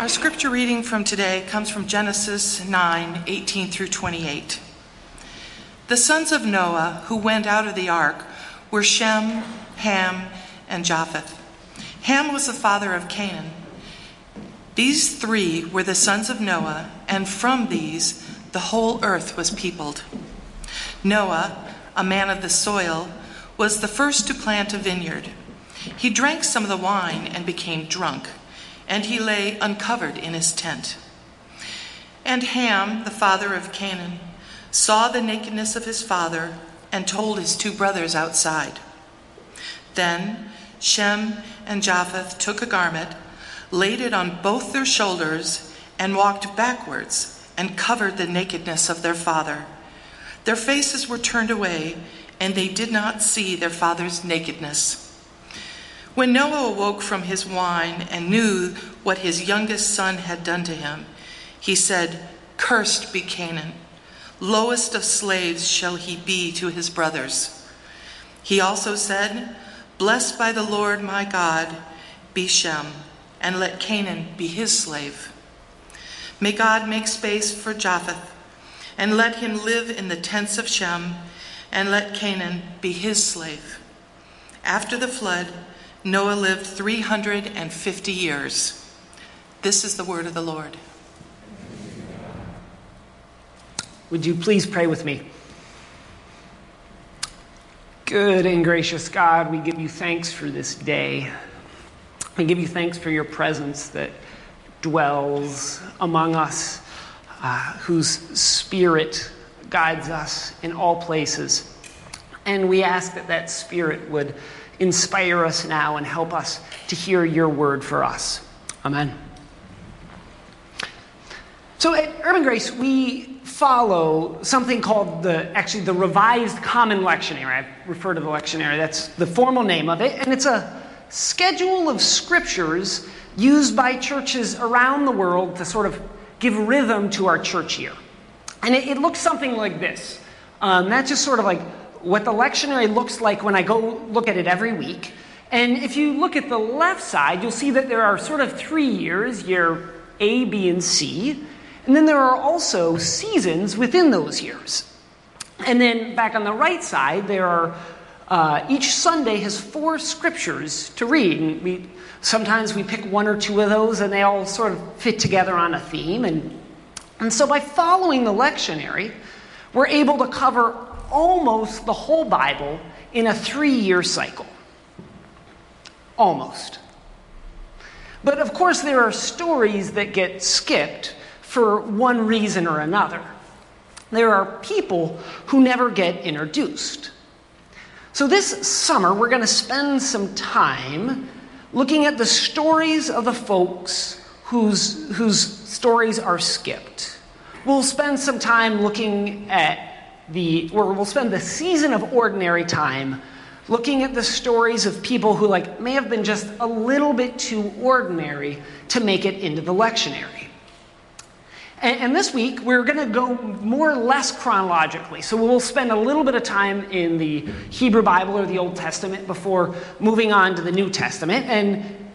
Our scripture reading from today comes from Genesis 9 18 through 28. The sons of Noah who went out of the ark were Shem, Ham, and Japheth. Ham was the father of Canaan. These three were the sons of Noah, and from these the whole earth was peopled. Noah, a man of the soil, was the first to plant a vineyard. He drank some of the wine and became drunk, and he lay uncovered in his tent. And Ham, the father of Canaan, saw the nakedness of his father and told his two brothers outside. Then Shem and Japheth took a garment, laid it on both their shoulders, and walked backwards and covered the nakedness of their father. Their faces were turned away, and they did not see their father's nakedness. When Noah awoke from his wine and knew what his youngest son had done to him, he said, Cursed be Canaan. Lowest of slaves shall he be to his brothers. He also said, Blessed by the Lord my God be Shem, and let Canaan be his slave. May God make space for Japheth, and let him live in the tents of Shem, and let Canaan be his slave. After the flood, Noah lived 350 years. This is the word of the Lord. Would you please pray with me? Good and gracious God, we give you thanks for this day. We give you thanks for your presence that dwells among us, uh, whose spirit guides us in all places. And we ask that that spirit would inspire us now and help us to hear your word for us. Amen. So at Urban Grace, we follow something called the actually the Revised Common Lectionary. I refer to the lectionary, that's the formal name of it, and it's a schedule of scriptures used by churches around the world to sort of give rhythm to our church year. And it, it looks something like this. Um, that's just sort of like what the lectionary looks like when I go look at it every week. And if you look at the left side, you'll see that there are sort of three years year A, B, and C. And then there are also seasons within those years. And then back on the right side, there are uh, each Sunday has four scriptures to read. And we sometimes we pick one or two of those, and they all sort of fit together on a theme. And and so by following the lectionary, we're able to cover almost the whole Bible in a three-year cycle. Almost. But of course, there are stories that get skipped for one reason or another. There are people who never get introduced. So, this summer, we're going to spend some time looking at the stories of the folks whose, whose stories are skipped. We'll spend some time looking at the, or we'll spend the season of ordinary time looking at the stories of people who like may have been just a little bit too ordinary to make it into the lectionary. And, and this week, we're going to go more or less chronologically. So we'll spend a little bit of time in the Hebrew Bible or the Old Testament before moving on to the New Testament. And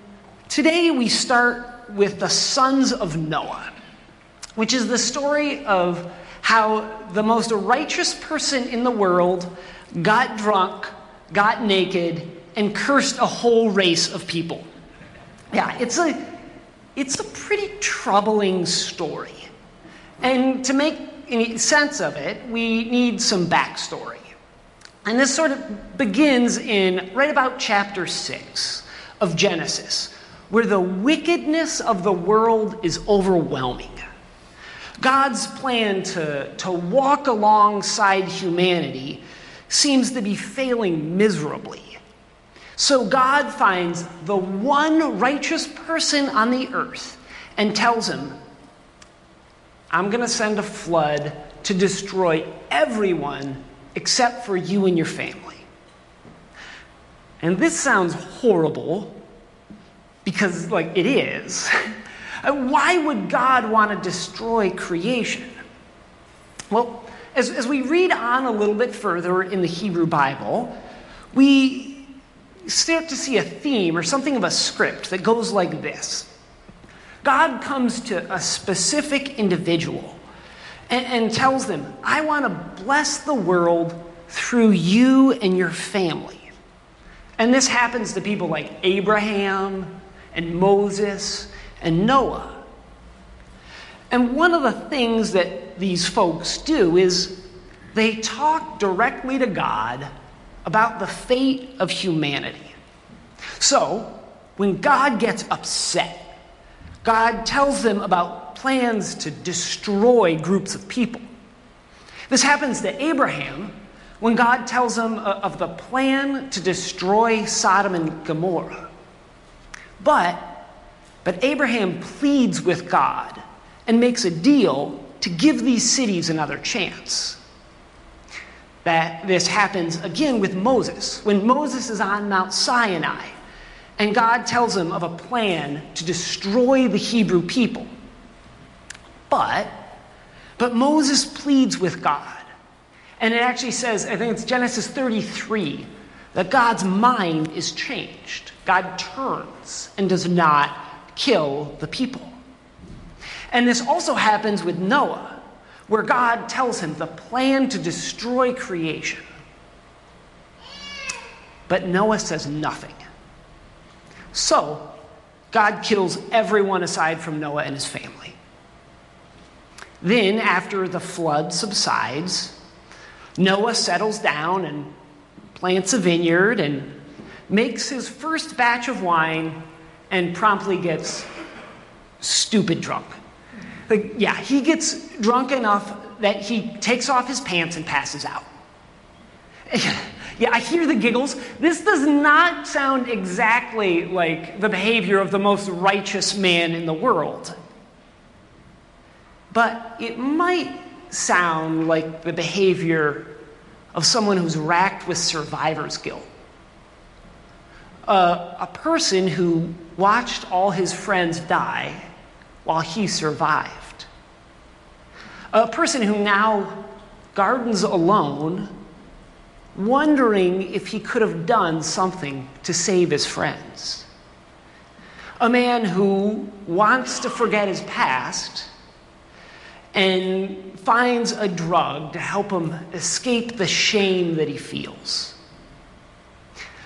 today we start with the sons of Noah, which is the story of how the most righteous person in the world got drunk, got naked, and cursed a whole race of people. Yeah, it's a, it's a pretty troubling story. And to make any sense of it, we need some backstory. And this sort of begins in right about chapter 6 of Genesis, where the wickedness of the world is overwhelming. God's plan to, to walk alongside humanity seems to be failing miserably. So God finds the one righteous person on the earth and tells him, I'm going to send a flood to destroy everyone except for you and your family. And this sounds horrible because, like, it is. Why would God want to destroy creation? Well, as, as we read on a little bit further in the Hebrew Bible, we start to see a theme or something of a script that goes like this God comes to a specific individual and, and tells them, I want to bless the world through you and your family. And this happens to people like Abraham and Moses and Noah. And one of the things that these folks do is they talk directly to God about the fate of humanity. So, when God gets upset, God tells them about plans to destroy groups of people. This happens to Abraham when God tells him uh, of the plan to destroy Sodom and Gomorrah. But, but Abraham pleads with God and makes a deal to give these cities another chance. That this happens again with Moses. When Moses is on Mount Sinai and God tells him of a plan to destroy the Hebrew people. But, but Moses pleads with God and it actually says, I think it's Genesis 33, that God's mind is changed. God turns and does not kill the people. And this also happens with Noah, where God tells him the plan to destroy creation. But Noah says nothing. So, God kills everyone aside from Noah and his family. Then, after the flood subsides, Noah settles down and plants a vineyard and makes his first batch of wine and promptly gets stupid drunk. Like, yeah, he gets drunk enough that he takes off his pants and passes out. Yeah, I hear the giggles. This does not sound exactly like the behavior of the most righteous man in the world. But it might sound like the behavior of someone who's racked with survivor's guilt. Uh, a person who watched all his friends die while he survived. A person who now gardens alone, wondering if he could have done something to save his friends. A man who wants to forget his past and finds a drug to help him escape the shame that he feels.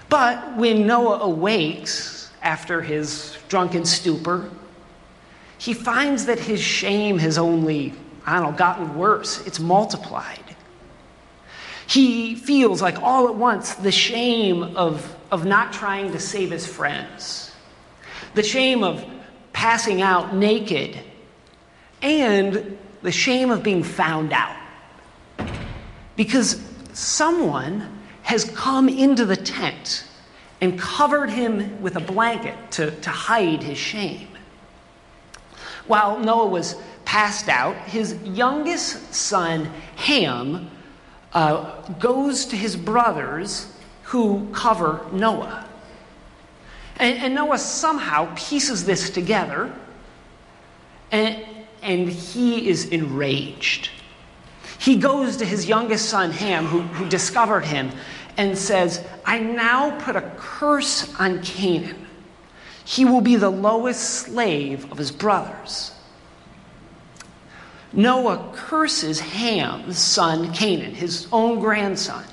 But when Noah awakes after his drunken stupor, he finds that his shame has only, I don't know, gotten worse. It's multiplied. He feels like all at once the shame of, of not trying to save his friends, the shame of passing out naked, and the shame of being found out. Because someone has come into the tent and covered him with a blanket to, to hide his shame. While Noah was passed out, his youngest son, Ham, uh, goes to his brothers who cover Noah. And, and Noah somehow pieces this together and, and he is enraged. He goes to his youngest son, Ham, who, who discovered him, and says, I now put a curse on Canaan. He will be the lowest slave of his brothers. Noah curses Ham's son, Canaan, his own grandson,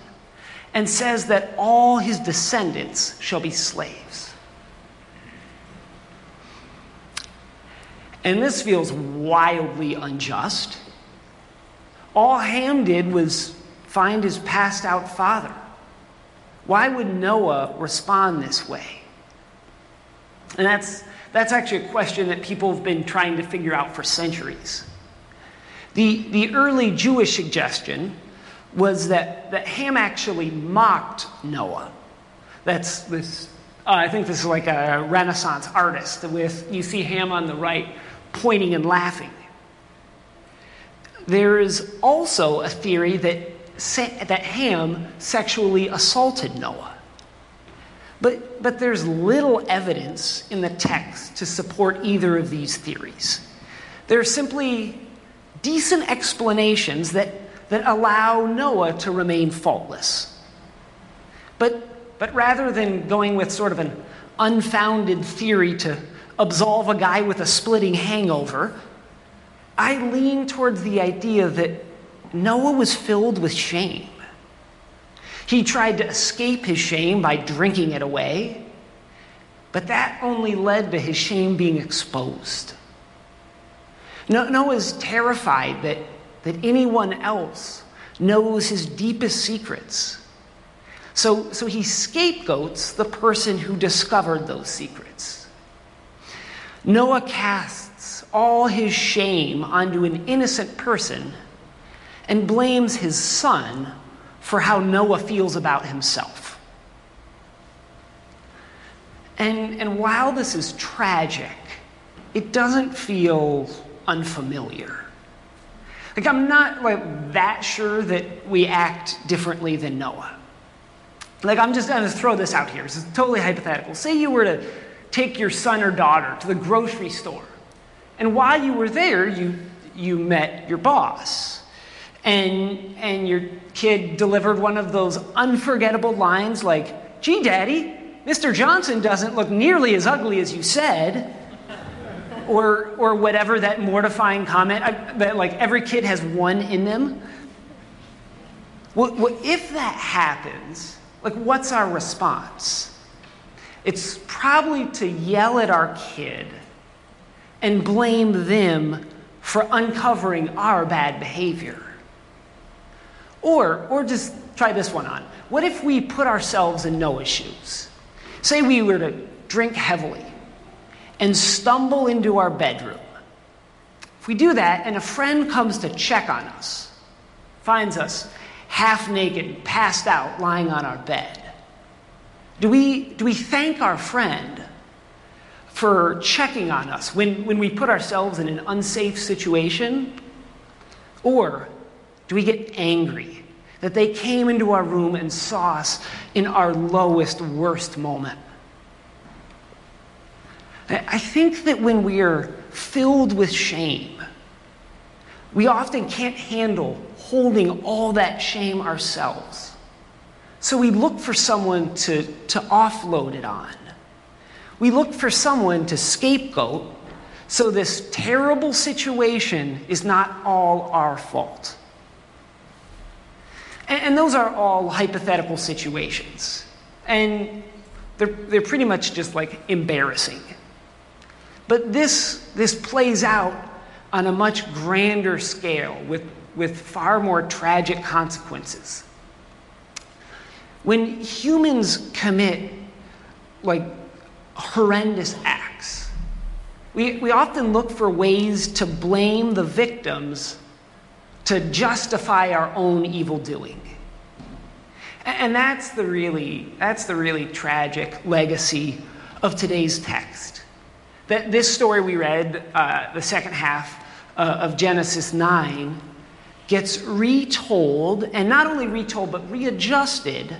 and says that all his descendants shall be slaves. And this feels wildly unjust. All Ham did was find his passed out father. Why would Noah respond this way? And that's, that's actually a question that people have been trying to figure out for centuries. The, the early Jewish suggestion was that, that Ham actually mocked Noah. That's this, uh, I think this is like a Renaissance artist with, you see Ham on the right pointing and laughing. There is also a theory that, that Ham sexually assaulted Noah. But, but there's little evidence in the text to support either of these theories. There are simply decent explanations that, that allow Noah to remain faultless. But, but rather than going with sort of an unfounded theory to absolve a guy with a splitting hangover, I lean towards the idea that Noah was filled with shame. He tried to escape his shame by drinking it away, but that only led to his shame being exposed. Noah's terrified that, that anyone else knows his deepest secrets. So, so he scapegoats the person who discovered those secrets. Noah casts all his shame onto an innocent person and blames his son for how Noah feels about himself. And, and while this is tragic, it doesn't feel unfamiliar. Like, I'm not like that sure that we act differently than Noah. Like, I'm just to throw this out here. This is totally hypothetical. Say you were to take your son or daughter to the grocery store, and while you were there, you, you met your boss. And, and your kid delivered one of those unforgettable lines like, gee, daddy, Mr. Johnson doesn't look nearly as ugly as you said. Or, or whatever that mortifying comment uh, that like every kid has one in them. Well, well, if that happens, like what's our response? It's probably to yell at our kid and blame them for uncovering our bad behavior. Or, or just try this one on. What if we put ourselves in Noah's shoes? Say we were to drink heavily and stumble into our bedroom. If we do that and a friend comes to check on us, finds us half naked, passed out, lying on our bed, do we, do we thank our friend for checking on us when, when we put ourselves in an unsafe situation? Or do we get angry that they came into our room and saw us in our lowest, worst moment? I think that when we are filled with shame, we often can't handle holding all that shame ourselves. So we look for someone to, to offload it on. We look for someone to scapegoat so this terrible situation is not all our fault. And, and those are all hypothetical situations. And they're, they're pretty much just like embarrassing. But this, this plays out on a much grander scale with, with far more tragic consequences. When humans commit like horrendous acts, we, we often look for ways to blame the victims to justify our own evil doing. And that's the really, that's the really tragic legacy of today's text. That this story we read, uh, the second half uh, of Genesis 9, gets retold, and not only retold, but readjusted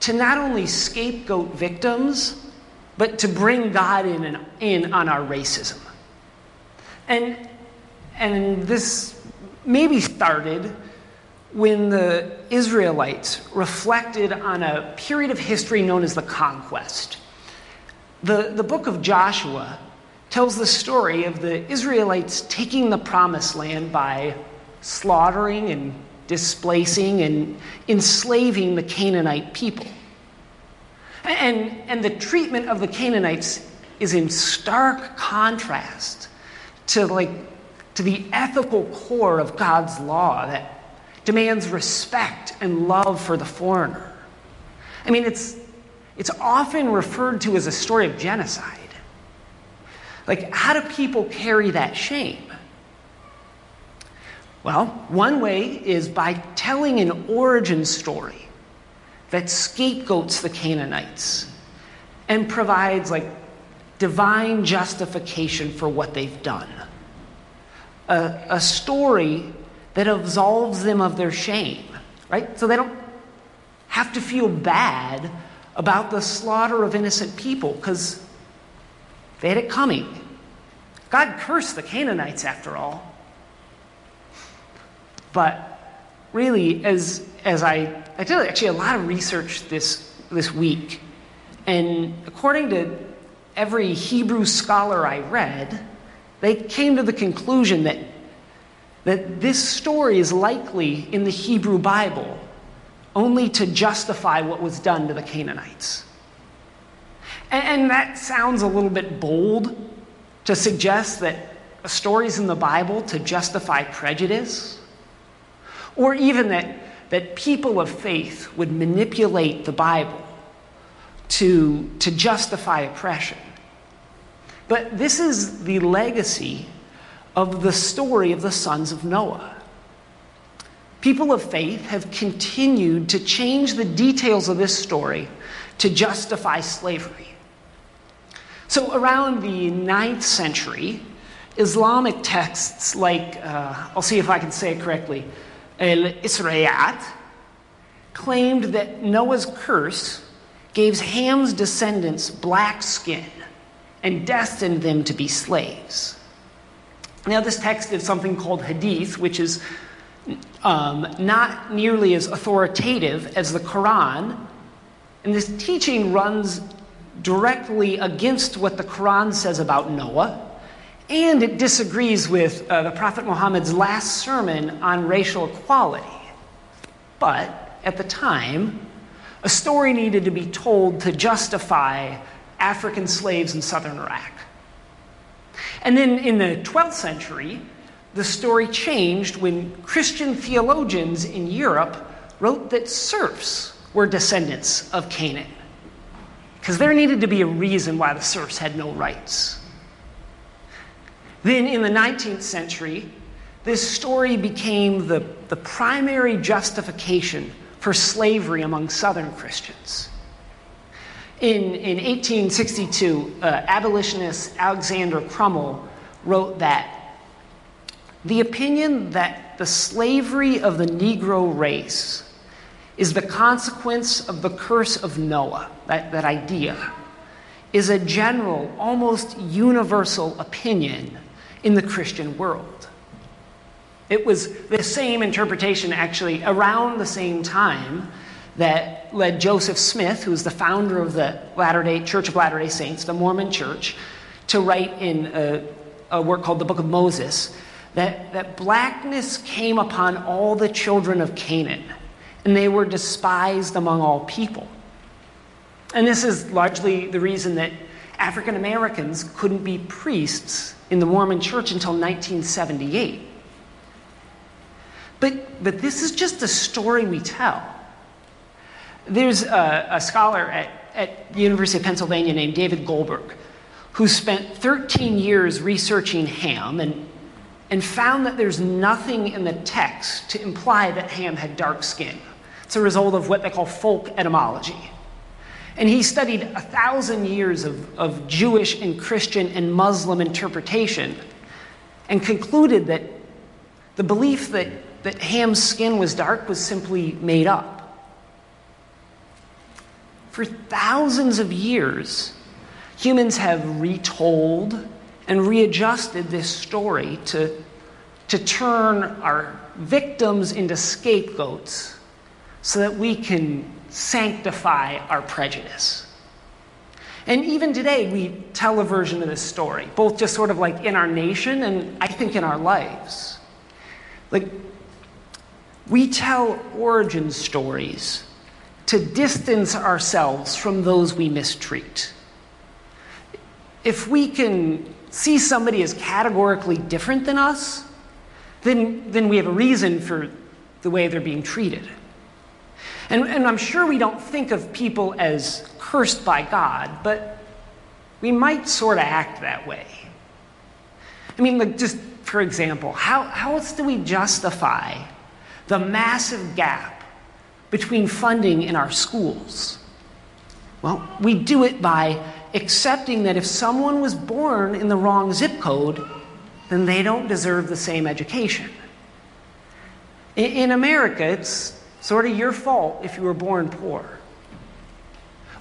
to not only scapegoat victims, but to bring God in, in on our racism. And, and this maybe started when the Israelites reflected on a period of history known as the conquest. The, the book of Joshua tells the story of the Israelites taking the promised land by slaughtering and displacing and enslaving the Canaanite people. And, and the treatment of the Canaanites is in stark contrast to like to the ethical core of God's law that demands respect and love for the foreigner. I mean, it's, it's often referred to as a story of genocide. Like, how do people carry that shame? Well, one way is by telling an origin story that scapegoats the Canaanites and provides like divine justification for what they've done a, a story that absolves them of their shame, right? So they don't have to feel bad about the slaughter of innocent people because they had it coming. God cursed the Canaanites after all. But really, as, as I, I did actually a lot of research this, this week, and according to every Hebrew scholar I read, they came to the conclusion that, that this story is likely in the Hebrew Bible only to justify what was done to the Canaanites. And, and that sounds a little bit bold to suggest that a in the Bible to justify prejudice, or even that, that people of faith would manipulate the Bible to, to justify oppression. But this is the legacy of the story of the sons of Noah. People of faith have continued to change the details of this story to justify slavery. So, around the 9th century, Islamic texts like, uh, I'll see if I can say it correctly, Al Isra'at, claimed that Noah's curse gave Ham's descendants black skin and destined them to be slaves. Now, this text is something called Hadith, which is um, not nearly as authoritative as the Quran. And this teaching runs directly against what the Quran says about Noah, and it disagrees with uh, the Prophet Muhammad's last sermon on racial equality. But at the time, a story needed to be told to justify African slaves in southern Iraq. And then in the 12th century, the story changed when Christian theologians in Europe wrote that serfs were descendants of Canaan. Because there needed to be a reason why the serfs had no rights. Then in the 19th century, this story became the, the primary justification for slavery among Southern Christians. In, in 1862, uh, abolitionist Alexander Crummell wrote that the opinion that the slavery of the Negro race is the consequence of the curse of Noah, that, that idea, is a general, almost universal opinion in the Christian world. It was the same interpretation, actually, around the same time that led Joseph Smith, who was the founder of the Latter day Church of Latter day Saints, the Mormon Church, to write in a, a work called the Book of Moses that, that blackness came upon all the children of Canaan, and they were despised among all people. And this is largely the reason that African Americans couldn't be priests in the Mormon church until 1978. But, but this is just a story we tell. There's a, a scholar at, at the University of Pennsylvania named David Goldberg who spent 13 years researching Ham and, and found that there's nothing in the text to imply that Ham had dark skin. It's a result of what they call folk etymology. And he studied a thousand years of, of Jewish and Christian and Muslim interpretation and concluded that the belief that, that Ham's skin was dark was simply made up. For thousands of years, humans have retold and readjusted this story to, to turn our victims into scapegoats so that we can sanctify our prejudice. And even today, we tell a version of this story, both just sort of like in our nation and I think in our lives. Like, we tell origin stories to distance ourselves from those we mistreat. If we can see somebody as categorically different than us, then, then we have a reason for the way they're being treated. And, and I'm sure we don't think of people as cursed by God, but we might sort of act that way. I mean, like, just for example, how, how else do we justify the massive gap between funding in our schools? Well, we do it by accepting that if someone was born in the wrong zip code, then they don't deserve the same education. In, America, it's sort of your fault if you were born poor.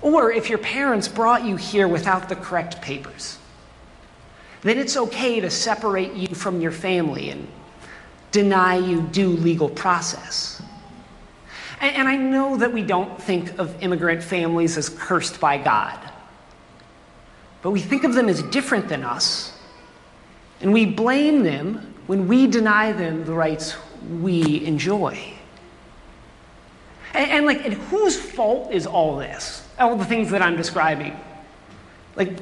Or if your parents brought you here without the correct papers. Then it's okay to separate you from your family and deny you due legal process. And, and I know that we don't think of immigrant families as cursed by God. but we think of them as different than us, and we blame them when we deny them the rights we enjoy. And, and like, and whose fault is all this? All the things that I'm describing. Like,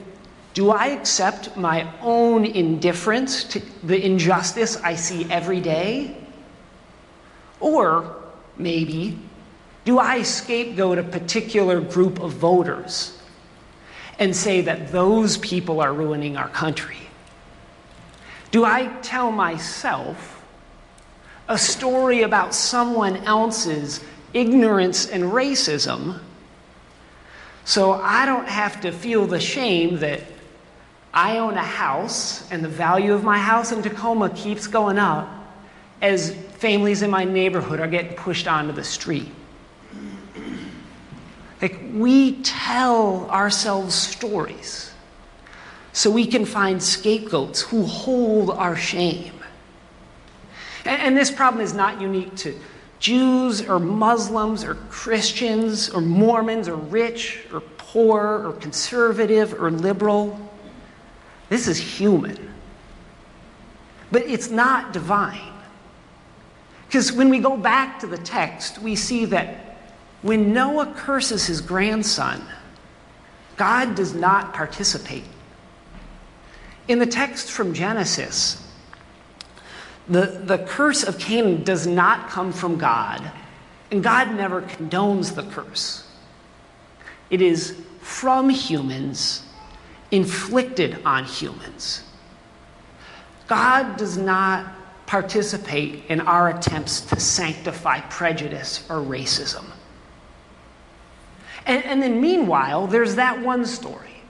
do I accept my own indifference to the injustice I see every day? Or maybe, do I scapegoat a particular group of voters and say that those people are ruining our country? Do I tell myself a story about someone else's ignorance and racism so I don't have to feel the shame that I own a house and the value of my house in Tacoma keeps going up as families in my neighborhood are getting pushed onto the street. Like, we tell ourselves stories so we can find scapegoats who hold our shame. And, and, this problem is not unique to Jews or Muslims or Christians or Mormons or rich or poor or conservative or liberal. This is human. But it's not divine. Because when we go back to the text, we see that when Noah curses his grandson, God does not participate. In the text from Genesis, the, the curse of Canaan does not come from God, and God never condones the curse. It is from humans, inflicted on humans. God does not participate in our attempts to sanctify prejudice or racism. And, and then, meanwhile, there's that one story.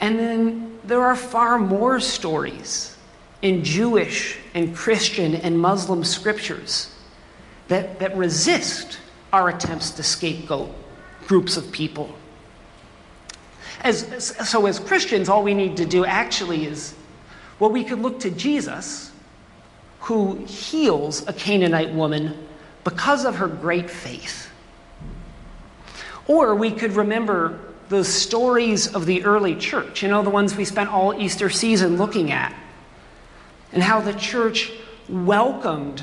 And then there are far more stories in Jewish and Christian and Muslim scriptures that, that resist our attempts to scapegoat groups of people. As, so, as Christians, all we need to do actually is well, we could look to Jesus, who heals a Canaanite woman because of her great faith. Or we could remember the stories of the early church, you know, the ones we spent all Easter season looking at, and how the church welcomed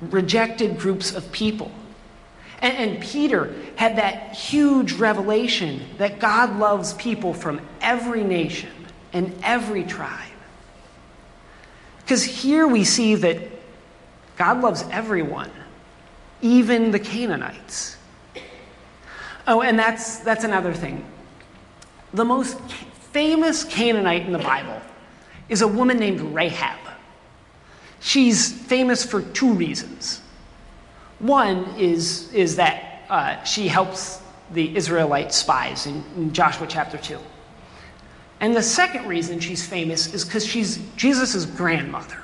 rejected groups of people. And, and, Peter had that huge revelation that God loves people from every nation and every tribe. Because here we see that God loves everyone, even the Canaanites. Oh, and that's, that's another thing. The most famous Canaanite in the Bible is a woman named Rahab. She's famous for two reasons. One is, is that uh, she helps the Israelite spies in, in Joshua chapter 2. And the second reason she's famous is because she's Jesus' grandmother.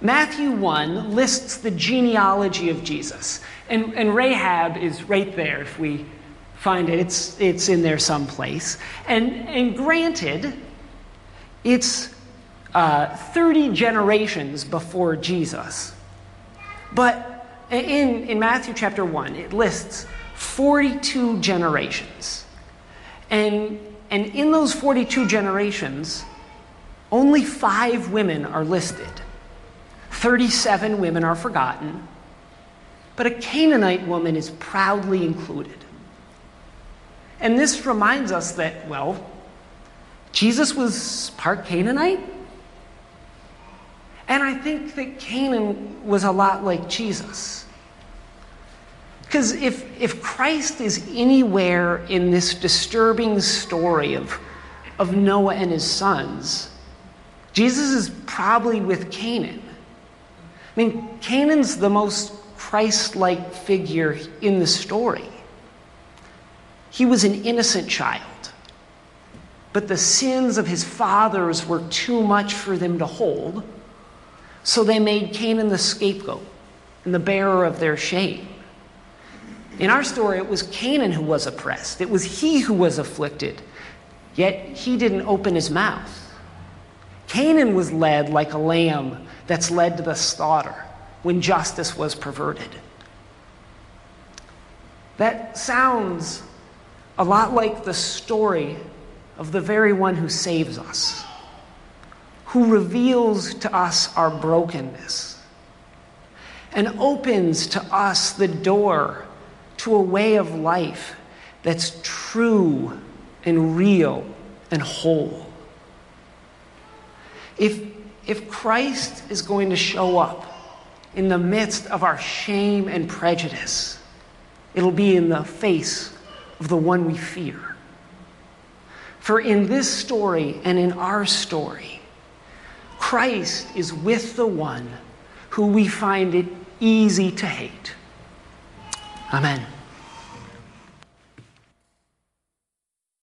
Matthew 1 lists the genealogy of Jesus, and, and Rahab is right there if we find it. It's, it's in there someplace. And, and granted, it's uh, 30 generations before Jesus. But in, in Matthew chapter 1, it lists 42 generations. And, and in those 42 generations, only five women are listed. 37 women are forgotten, but a Canaanite woman is proudly included. And this reminds us that, well, Jesus was part Canaanite. And I think that Canaan was a lot like Jesus. Because if, if Christ is anywhere in this disturbing story of, of Noah and his sons, Jesus is probably with Canaan. I mean, Canaan's the most Christ like figure in the story. He was an innocent child, but the sins of his fathers were too much for them to hold, so they made Canaan the scapegoat and the bearer of their shame. In our story, it was Canaan who was oppressed, it was he who was afflicted, yet he didn't open his mouth. Canaan was led like a lamb that's led to the slaughter when justice was perverted. That sounds a lot like the story of the very one who saves us, who reveals to us our brokenness, and opens to us the door to a way of life that's true and real and whole. If, if Christ is going to show up in the midst of our shame and prejudice, it'll be in the face of the one we fear. For in this story and in our story, Christ is with the one who we find it easy to hate. Amen.